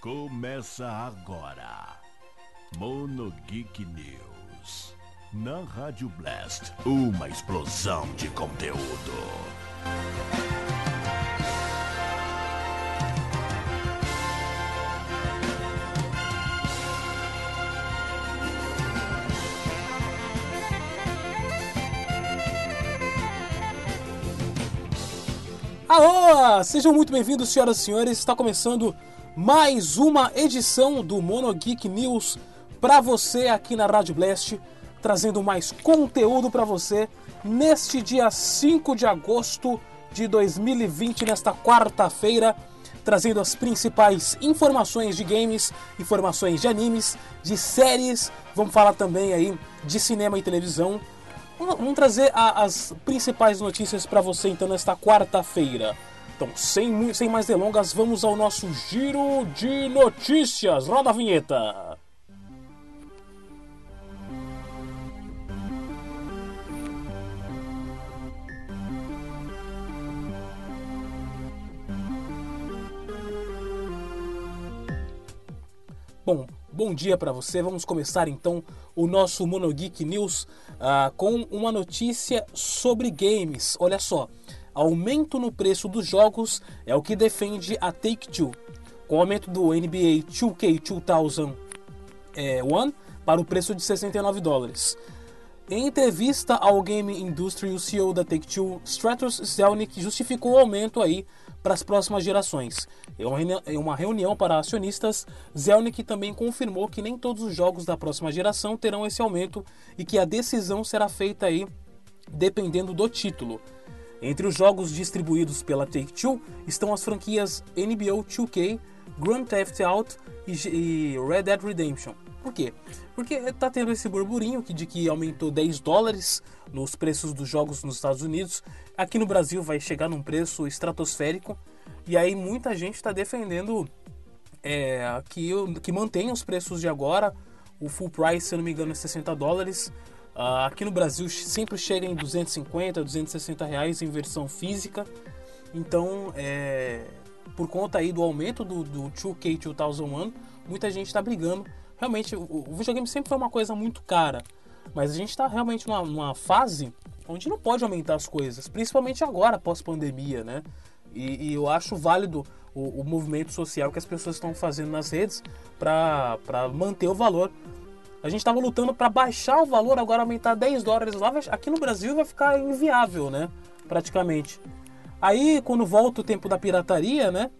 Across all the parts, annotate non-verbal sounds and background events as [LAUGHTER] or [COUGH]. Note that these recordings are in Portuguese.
Começa agora. Mono Geek News. Na Rádio Blast, uma explosão de conteúdo. Alô! Sejam muito bem-vindos, senhoras e senhores. Está começando mais uma edição do Mono Geek News para você aqui na Rádio Blast, trazendo mais conteúdo para você neste dia 5 de agosto de 2020, nesta quarta-feira, trazendo as principais informações de games, informações de animes, de séries. Vamos falar também aí de cinema e televisão. Vamos trazer as principais notícias para você então nesta quarta-feira. Então, sem, sem mais delongas, vamos ao nosso giro de notícias. Roda a vinheta. Bom, bom dia para você. Vamos começar então o nosso Monogeek News ah, com uma notícia sobre games. Olha só, aumento no preço dos jogos é o que defende a Take-Two. Com o aumento do NBA 2K 2001 é, para o preço de 69 dólares. Em entrevista ao Game Industry, o CEO da Take-Two, Stratos Zelnick, justificou o aumento aí para as próximas gerações. Em uma reunião para acionistas, Zelnick também confirmou que nem todos os jogos da próxima geração terão esse aumento e que a decisão será feita aí dependendo do título. Entre os jogos distribuídos pela Take-Two estão as franquias NBA 2K, Grand Theft Auto e Red Dead Redemption. Por quê? Porque tá tendo esse burburinho de que aumentou 10 dólares nos preços dos jogos nos Estados Unidos. Aqui no Brasil vai chegar num preço estratosférico. E aí muita gente está defendendo é, que, que mantenha os preços de agora. O full price, se eu não me engano, é 60 dólares. Ah, aqui no Brasil sempre chega em 250, 260 reais em versão física. Então, é, por conta aí do aumento do, do 2K 2001, muita gente está brigando. Realmente, o, o videogame sempre foi uma coisa muito cara. Mas a gente está realmente numa, numa fase onde não pode aumentar as coisas, principalmente agora, pós-pandemia, né? E, e eu acho válido o, o movimento social que as pessoas estão fazendo nas redes para manter o valor. A gente estava lutando para baixar o valor, agora aumentar 10 dólares lá, aqui no Brasil vai ficar inviável, né? Praticamente. Aí, quando volta o tempo da pirataria, né?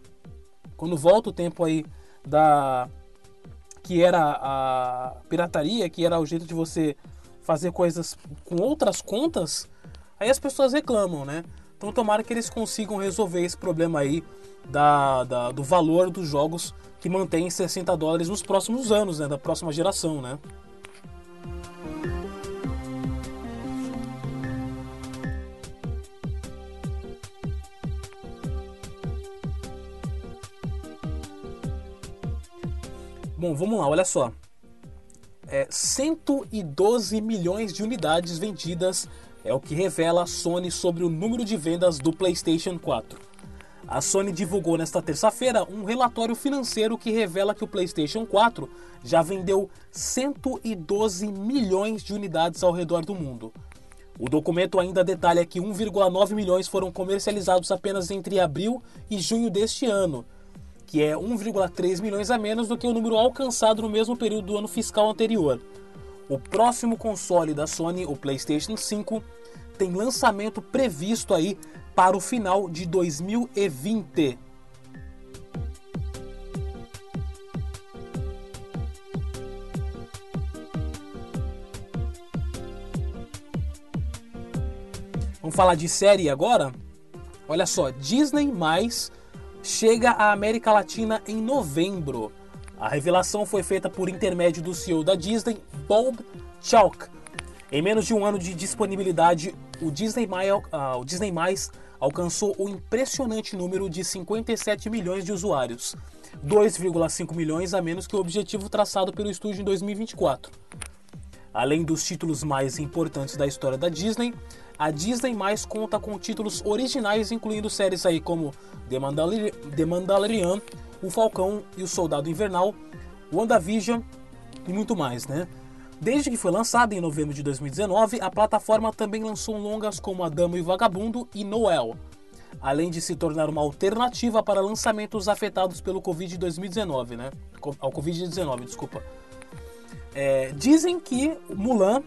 Quando volta o tempo aí da que era a pirataria, que era o jeito de você fazer coisas com outras contas, aí as pessoas reclamam, né? Então tomara que eles consigam resolver esse problema aí da, da- do valor dos jogos que mantém 60 dólares nos próximos anos, né? Da próxima geração, né? Bom, vamos lá, olha só. É, 112 milhões de unidades vendidas é o que revela a Sony sobre o número de vendas do PlayStation 4. A Sony divulgou nesta terça-feira um relatório financeiro que revela que o PlayStation 4 já vendeu 112 milhões de unidades ao redor do mundo. O documento ainda detalha que 1,9 milhões foram comercializados apenas entre abril e junho deste ano, que é 1,3 milhões a menos do que o número alcançado no mesmo período do ano fiscal anterior. O próximo console da Sony, o PlayStation 5, tem lançamento previsto aí para o final de 2020. Vamos falar de série agora? Olha só, Disney mais chega à América Latina em novembro. A revelação foi feita por intermédio do CEO da Disney, Bob Chalk. Em menos de um ano de disponibilidade, o Disney, Mail- ah, o Disney Mais alcançou o impressionante número de 57 milhões de usuários, 2,5 milhões a menos que o objetivo traçado pelo estúdio em 2024. Além dos títulos mais importantes da história da Disney, a Disney mais conta com títulos originais, incluindo séries aí como The, The Mandalorian, O Falcão e o Soldado Invernal, WandaVision e muito mais, né? Desde que foi lançada em novembro de 2019, a plataforma também lançou longas como A Dama e o Vagabundo e Noel, além de se tornar uma alternativa para lançamentos afetados pelo Covid-19, né? Ao Covid-19, desculpa. É, dizem que Mulan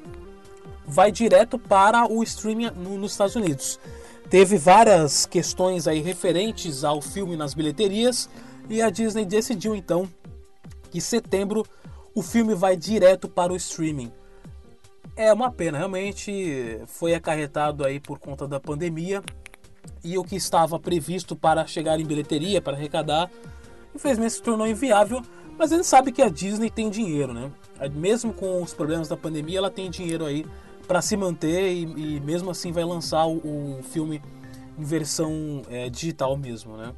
vai direto para o streaming nos Estados Unidos. Teve várias questões aí referentes ao filme nas bilheterias e a Disney decidiu então que setembro o filme vai direto para o streaming. É uma pena, realmente foi acarretado aí por conta da pandemia e o que estava previsto para chegar em bilheteria, para arrecadar, infelizmente se tornou inviável, mas a gente sabe que a Disney tem dinheiro, né? Mesmo com os problemas da pandemia, ela tem dinheiro aí para se manter e, e, mesmo assim vai lançar o, o filme em versão é, digital mesmo, né?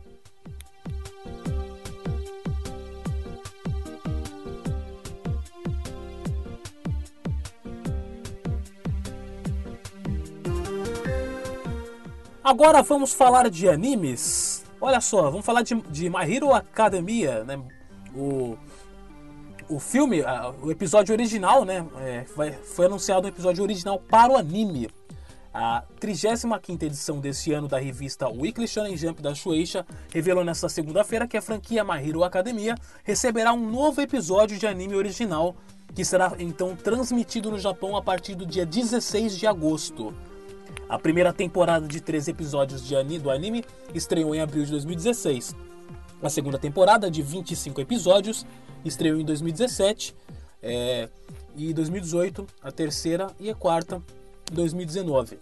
Agora vamos falar de animes. Olha só, vamos falar de, de My Hero Academia, né? O o filme, o episódio original, né? É, foi anunciado um episódio original para o anime. A 35 edição deste ano da revista Weekly Shonen Jump da Shueisha revelou nesta segunda-feira que a franquia My Hero Academia receberá um novo episódio de anime original que será então transmitido no Japão a partir do dia 16 de agosto. A primeira temporada de três episódios de anime, do anime estreou em abril de 2016. A segunda temporada, de 25 episódios, estreou em 2017 é, e 2018, a terceira e a quarta em 2019.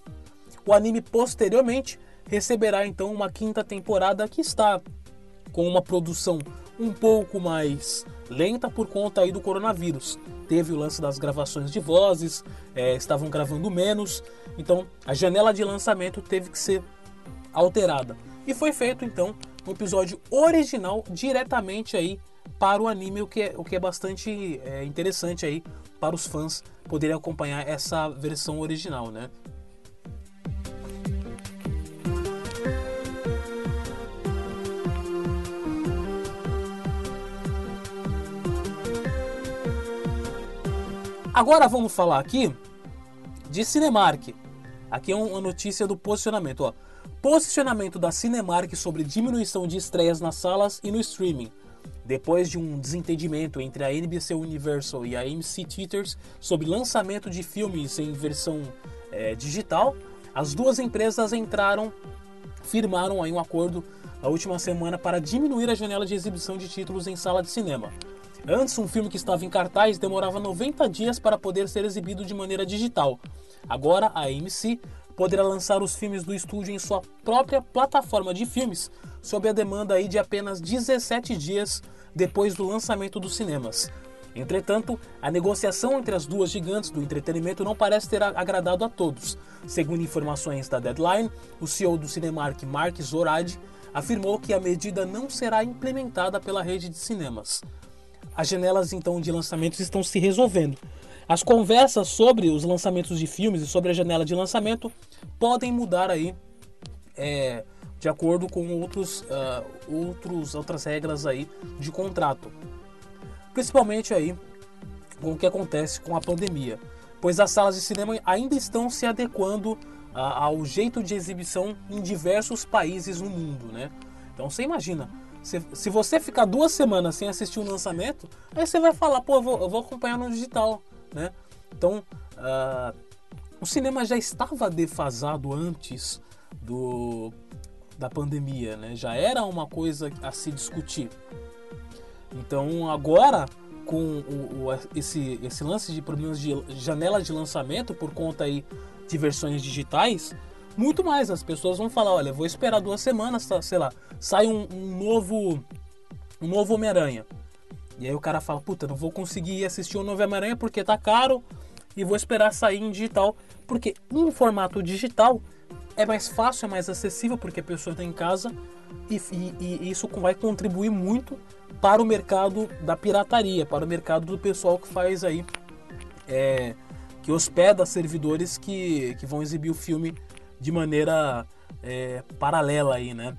O anime posteriormente receberá então uma quinta temporada que está com uma produção um pouco mais lenta por conta aí do coronavírus. Teve o lance das gravações de vozes, é, estavam gravando menos, então a janela de lançamento teve que ser alterada. E foi feito então um episódio original diretamente aí para o anime, o que é, o que é bastante é, interessante aí para os fãs poderem acompanhar essa versão original, né? Agora vamos falar aqui de Cinemark. Aqui é uma notícia do posicionamento. Ó. Posicionamento da Cinemark sobre diminuição de estreias nas salas e no streaming depois de um desentendimento entre a NBC Universal e a AMC Theatres sobre lançamento de filmes em versão é, digital, as duas empresas entraram, firmaram aí um acordo na última semana para diminuir a janela de exibição de títulos em sala de cinema. Antes, um filme que estava em cartaz demorava 90 dias para poder ser exibido de maneira digital. Agora, a AMC poderá lançar os filmes do estúdio em sua própria plataforma de filmes, sob a demanda aí de apenas 17 dias depois do lançamento dos cinemas. Entretanto, a negociação entre as duas gigantes do entretenimento não parece ter agradado a todos. Segundo informações da Deadline, o CEO do Cinemark, Mark Zoradi, afirmou que a medida não será implementada pela rede de cinemas. As janelas então de lançamentos estão se resolvendo. As conversas sobre os lançamentos de filmes e sobre a janela de lançamento podem mudar aí é, de acordo com outros, uh, outros, outras regras aí de contrato. Principalmente aí com o que acontece com a pandemia, pois as salas de cinema ainda estão se adequando uh, ao jeito de exibição em diversos países no mundo, né? Então você imagina, se, se você ficar duas semanas sem assistir um lançamento, aí você vai falar, pô, eu vou, eu vou acompanhar no digital, né? Então, uh, o cinema já estava defasado antes do da pandemia, né? Já era uma coisa a se discutir. Então agora com o, o, esse, esse lance de problemas de janela de lançamento por conta aí de versões digitais, muito mais as pessoas vão falar, olha, vou esperar duas semanas, tá, sei lá, sai um, um novo um novo Homem-Aranha. E aí o cara fala, puta, não vou conseguir assistir o novo Homem-Aranha porque tá caro e vou esperar sair em digital, porque em formato digital é mais fácil, é mais acessível porque a pessoa está em casa e, e, e, isso vai contribuir muito para o mercado da pirataria, para o mercado do pessoal que faz aí é, que hospeda servidores que, que vão exibir o filme de maneira é, paralela aí, né?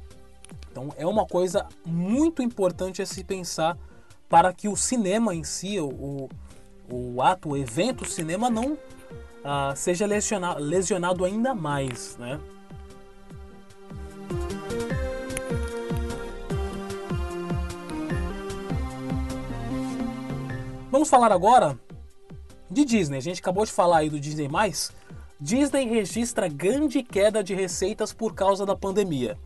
Então é uma coisa muito importante a se pensar para que o cinema em si, o, o ato, o evento, o cinema não ah, seja lesionado, lesionado ainda mais, né? Vamos falar agora de Disney. A gente acabou de falar aí do Disney+. Disney registra grande queda de receitas por causa da pandemia.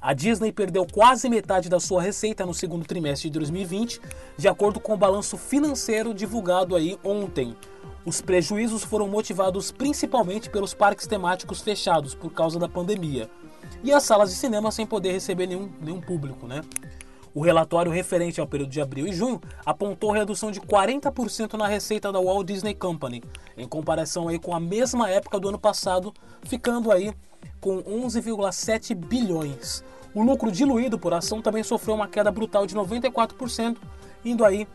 A Disney perdeu quase metade da sua receita no segundo trimestre de 2020, de acordo com o balanço financeiro divulgado aí ontem. Os prejuízos foram motivados principalmente pelos parques temáticos fechados por causa da pandemia e as salas de cinema sem poder receber nenhum, nenhum público, né? O relatório referente ao período de abril e junho apontou redução de 40% na receita da Walt Disney Company, em comparação aí com a mesma época do ano passado, ficando aí com 11,7 bilhões. O lucro diluído por ação também sofreu uma queda brutal de 94%, indo aí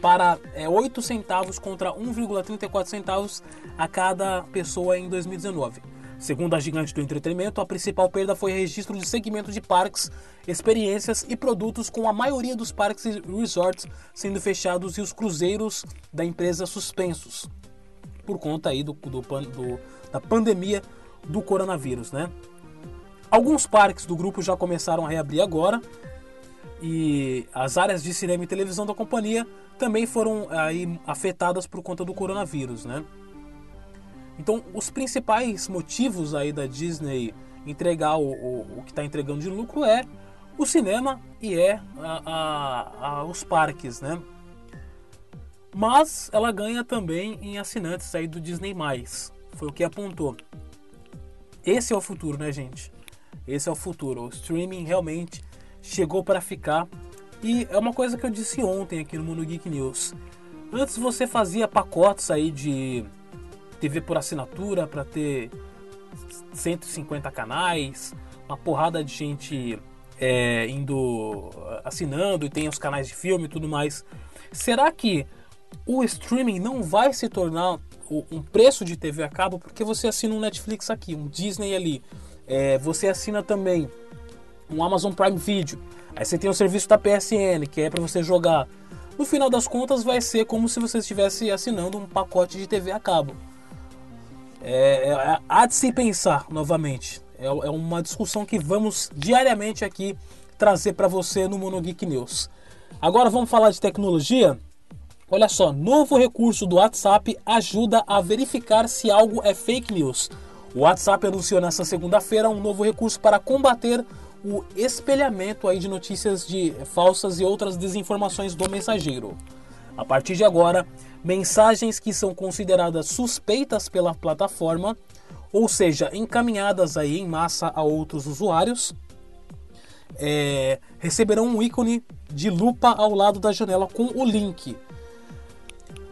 para é, 8 centavos contra 1,34 centavos a cada pessoa em 2019. Segundo a gigante do entretenimento, a principal perda foi registro de segmento de parques, experiências e produtos, com a maioria dos parques e resorts sendo fechados e os cruzeiros da empresa suspensos, por conta aí do, do, do da pandemia do coronavírus, né? Alguns parques do grupo já começaram a reabrir agora e as áreas de cinema e televisão da companhia também foram aí afetadas por conta do coronavírus, né? Então, os principais motivos aí da Disney entregar o, o, o que está entregando de lucro é o cinema e é a, a, a, os parques, né? Mas ela ganha também em assinantes aí do Disney+. Foi o que apontou. Esse é o futuro, né, gente? Esse é o futuro. O streaming realmente chegou para ficar. E é uma coisa que eu disse ontem aqui no Mundo Geek News. Antes você fazia pacotes aí de TV por assinatura para ter 150 canais, uma porrada de gente é, indo assinando e tem os canais de filme e tudo mais. Será que o streaming não vai se tornar um preço de TV a cabo porque você assina um Netflix aqui, um Disney ali, é, você assina também um Amazon Prime Video, aí você tem o serviço da PSN que é para você jogar. No final das contas, vai ser como se você estivesse assinando um pacote de TV a cabo. É, é, há de se pensar novamente. É, é uma discussão que vamos diariamente aqui trazer para você no Mono Geek News. Agora vamos falar de tecnologia. Olha só, novo recurso do WhatsApp ajuda a verificar se algo é fake news. O WhatsApp anunciou nesta segunda-feira um novo recurso para combater o espelhamento aí de notícias de falsas e outras desinformações do mensageiro. A partir de agora, mensagens que são consideradas suspeitas pela plataforma, ou seja, encaminhadas aí em massa a outros usuários, é, receberão um ícone de lupa ao lado da janela com o link.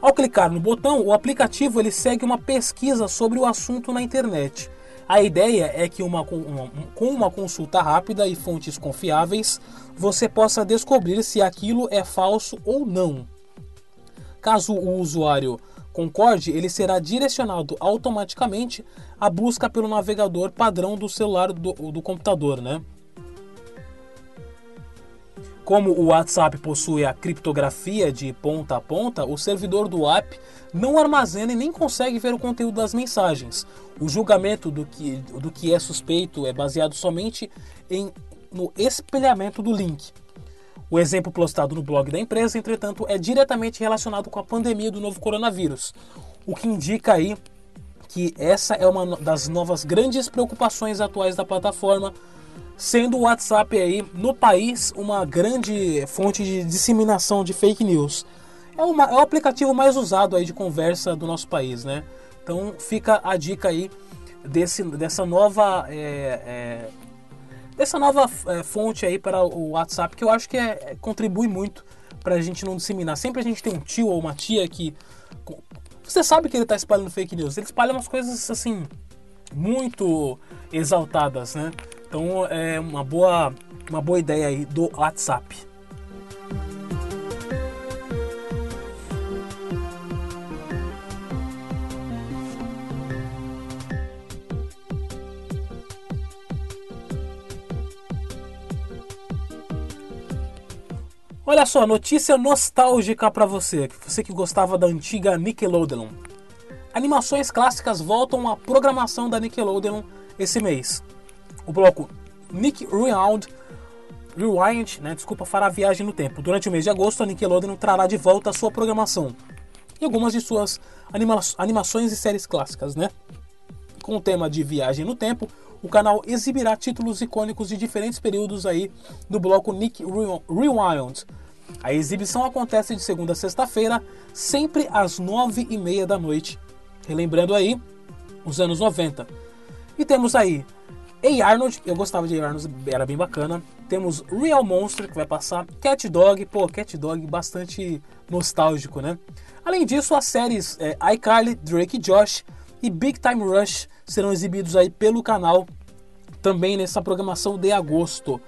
Ao clicar no botão, o aplicativo ele segue uma pesquisa sobre o assunto na internet. A ideia é que uma, uma, com uma consulta rápida e fontes confiáveis, você possa descobrir se aquilo é falso ou não. Caso o usuário concorde, ele será direcionado automaticamente à busca pelo navegador padrão do celular do, do computador, né? Como o WhatsApp possui a criptografia de ponta a ponta, o servidor do app não armazena e nem consegue ver o conteúdo das mensagens. O julgamento do que, do que é suspeito é baseado somente em, no espelhamento do link. O exemplo postado no blog da empresa, entretanto, é diretamente relacionado com a pandemia do novo coronavírus, o que indica aí que essa é uma das novas grandes preocupações atuais da plataforma sendo o WhatsApp aí no país uma grande fonte de disseminação de fake news. É, uma, é o aplicativo mais usado aí de conversa do nosso país, né? Então fica a dica aí desse, dessa nova é, é, dessa nova é, fonte aí para o WhatsApp que eu acho que é, é contribui muito para a gente não disseminar. Sempre a gente tem um tio ou uma tia que você sabe que ele está espalhando fake news. Ele espalha umas coisas assim muito exaltadas, né? Então é uma boa, uma boa ideia aí do WhatsApp. Olha só, notícia nostálgica para você, você que gostava da antiga Nickelodeon. Animações clássicas voltam à programação da Nickelodeon esse mês. O bloco Nick Rewind, Rewind né, desculpa, fará viagem no tempo. Durante o mês de agosto, a Nickelodeon trará de volta a sua programação e algumas de suas anima animações e séries clássicas, né? Com o tema de viagem no tempo, o canal exibirá títulos icônicos de diferentes períodos aí do bloco Nick Rewind. A exibição acontece de segunda a sexta-feira, sempre às nove e meia da noite, relembrando aí os anos 90. E temos aí A. Arnold, eu gostava de A. Arnold, era bem bacana. Temos Real Monster, que vai passar, Cat Dog, pô, Cat Dog bastante nostálgico, né? Além disso, as séries é, iCarly, Drake e Josh e Big Time Rush serão exibidos aí pelo canal também nessa programação de agosto.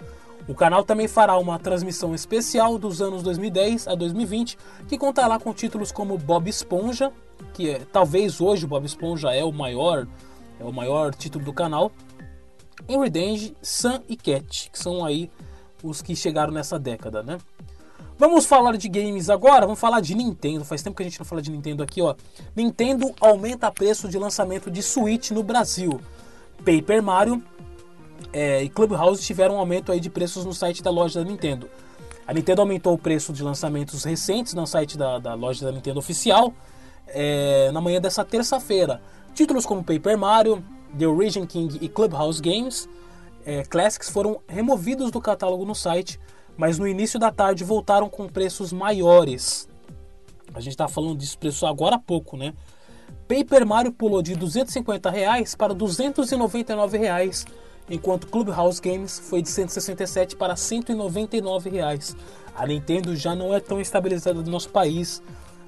O canal também fará uma transmissão especial dos anos 2010 a 2020, que contará com títulos como Bob Esponja, que é, talvez hoje o Bob Esponja é o maior, é o maior título do canal, Henry Danger, Sam e Cat, que são aí os que chegaram nessa década, né? Vamos falar de games agora, vamos falar de Nintendo. Faz tempo que a gente não fala de Nintendo aqui, ó. Nintendo aumenta preço de lançamento de Switch no Brasil. Paper Mario é, e Clubhouse tiveram um aumento aí de preços no site da loja da Nintendo. A Nintendo aumentou o preço de lançamentos recentes no site da, da loja da Nintendo oficial é, na manhã dessa terça-feira. Títulos como Paper Mario, The Origin King e Clubhouse Games é, Classics foram removidos do catálogo no site mas no início da tarde voltaram com preços maiores. A gente está falando disso preço agora há pouco, né? Paper Mario pulou de 250 reais para 299 reais, enquanto Clubhouse Games foi de 167 para 199 reais. A Nintendo já não é tão estabilizada no nosso país.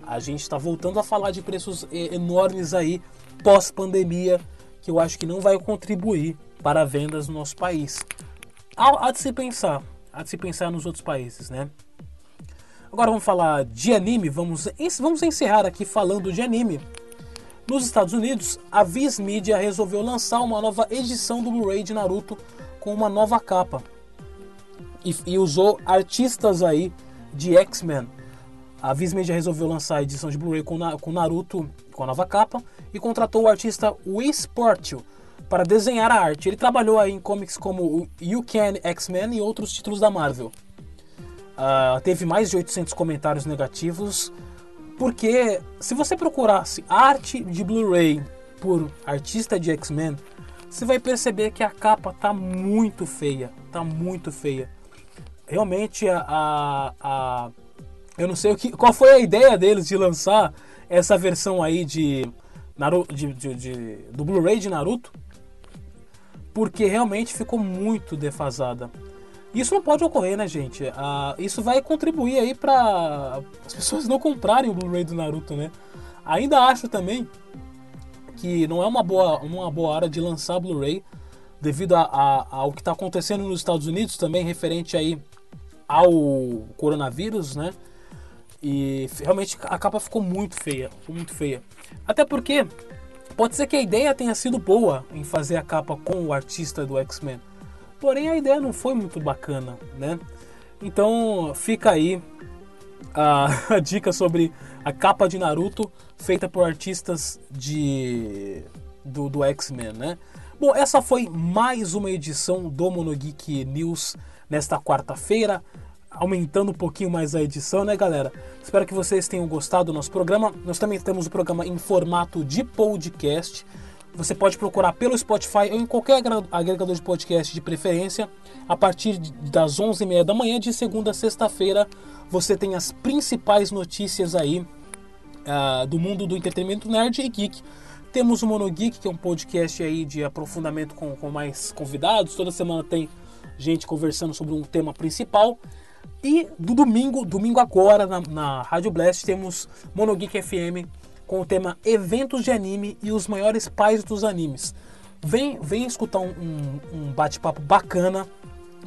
A gente está voltando a falar de preços enormes aí pós pandemia, que eu acho que não vai contribuir para vendas no nosso país. Há, há de se pensar, a se pensar nos outros países, né? Agora vamos falar de anime, vamos, vamos encerrar aqui falando de anime. Nos Estados Unidos, a Viz Media resolveu lançar uma nova edição do Blu-ray de Naruto com uma nova capa. E, e usou artistas aí de X-Men. A Viz Media resolveu lançar a edição de Blu-ray com, com Naruto com a nova capa e contratou o artista Whis Portil para desenhar a arte. Ele trabalhou aí em comics como You Can X-Men e outros títulos da Marvel. Uh, teve mais de 800 comentários negativos, porque se você procurasse arte de Blu-ray por artista de X-Men, você vai perceber que a capa tá muito feia, tá muito feia. Realmente a, a, a eu não sei o que, qual foi a ideia deles de lançar essa versão aí de, Naruto, de, de, de do Blu-ray de Naruto, porque realmente ficou muito defasada. Isso não pode ocorrer, né, gente? Ah, isso vai contribuir aí para as pessoas não comprarem o Blu-ray do Naruto, né? Ainda acho também que não é uma boa, uma boa hora de lançar Blu-ray devido a, a, ao que está acontecendo nos Estados Unidos também referente aí ao coronavírus, né? E realmente a capa ficou muito feia, ficou muito feia. Até porque Pode ser que a ideia tenha sido boa em fazer a capa com o artista do X-Men, porém a ideia não foi muito bacana, né? Então fica aí a, [LAUGHS] a dica sobre a capa de Naruto feita por artistas de do, do X-Men, né? Bom, essa foi mais uma edição do Monogeek News nesta quarta-feira aumentando um pouquinho mais a edição, né, galera? Espero que vocês tenham gostado do nosso programa. Nós também temos o programa em formato de podcast. Você pode procurar pelo Spotify ou em qualquer agregador de podcast de preferência. A partir das 11h30 da manhã, de segunda a sexta-feira, você tem as principais notícias aí uh, do mundo do entretenimento nerd e geek. Temos o Monogeek, que é um podcast aí de aprofundamento com, com mais convidados. Toda semana tem gente conversando sobre um tema principal. E do domingo, domingo agora, na, na Rádio Blast, temos Monogeek FM com o tema Eventos de Anime e os maiores pais dos animes. Vem, vem escutar um, um, um bate-papo bacana,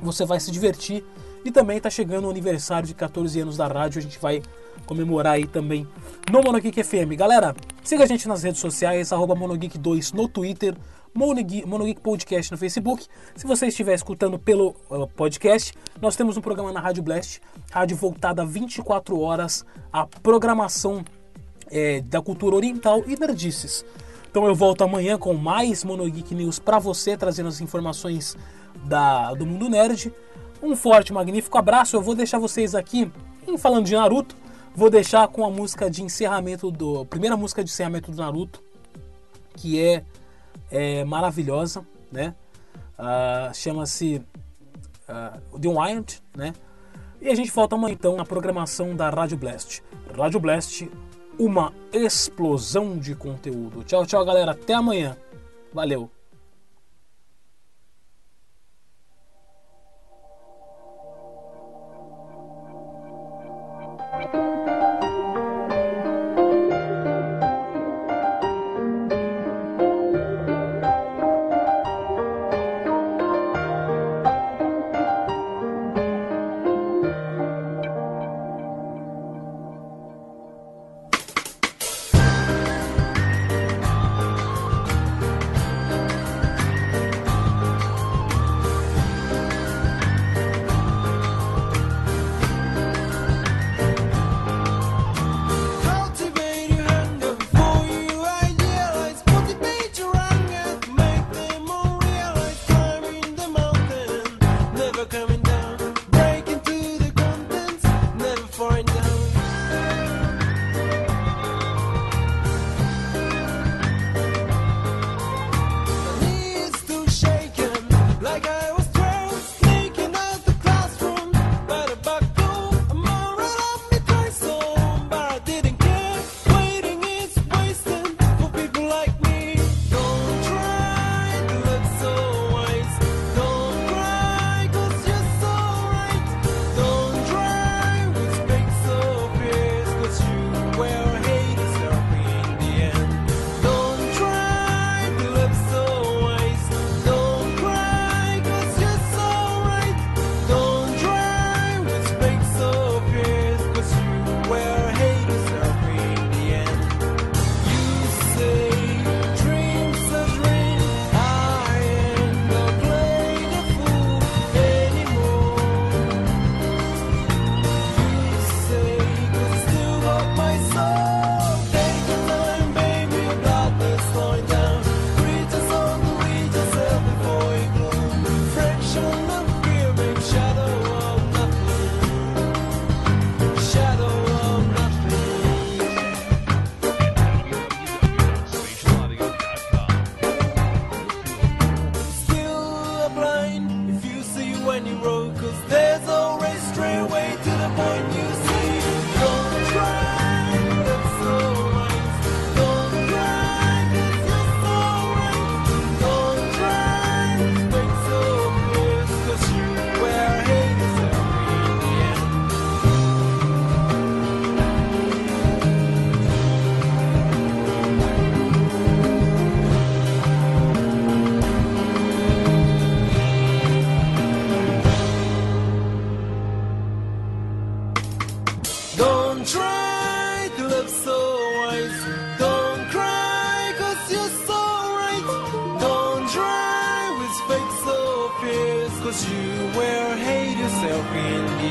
você vai se divertir. E também está chegando o aniversário de 14 anos da rádio, a gente vai comemorar aí também no Monogeek FM. Galera, siga a gente nas redes sociais, arroba Monogeek2 no Twitter, Monogeek, Podcast no Facebook. Se você estiver escutando pelo uh, podcast, nós temos um programa na Rádio Blast, rádio voltada 24 horas à programação é, da cultura oriental e nerdices. Então eu volto amanhã com mais Monogeek News para você, trazendo as informações da, do mundo nerd. Um forte, magnífico abraço. Eu vou deixar vocês aqui, em falando de Naruto, vou deixar com a música de encerramento do. Primeira música de encerramento do Naruto, que é, é maravilhosa, né? Uh, Chama-se uh, The Wild, né? E a gente volta amanhã então na programação da Rádio Blast. Rádio Blast uma explosão de conteúdo. Tchau, tchau, galera. Até amanhã. Valeu.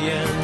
Geek News.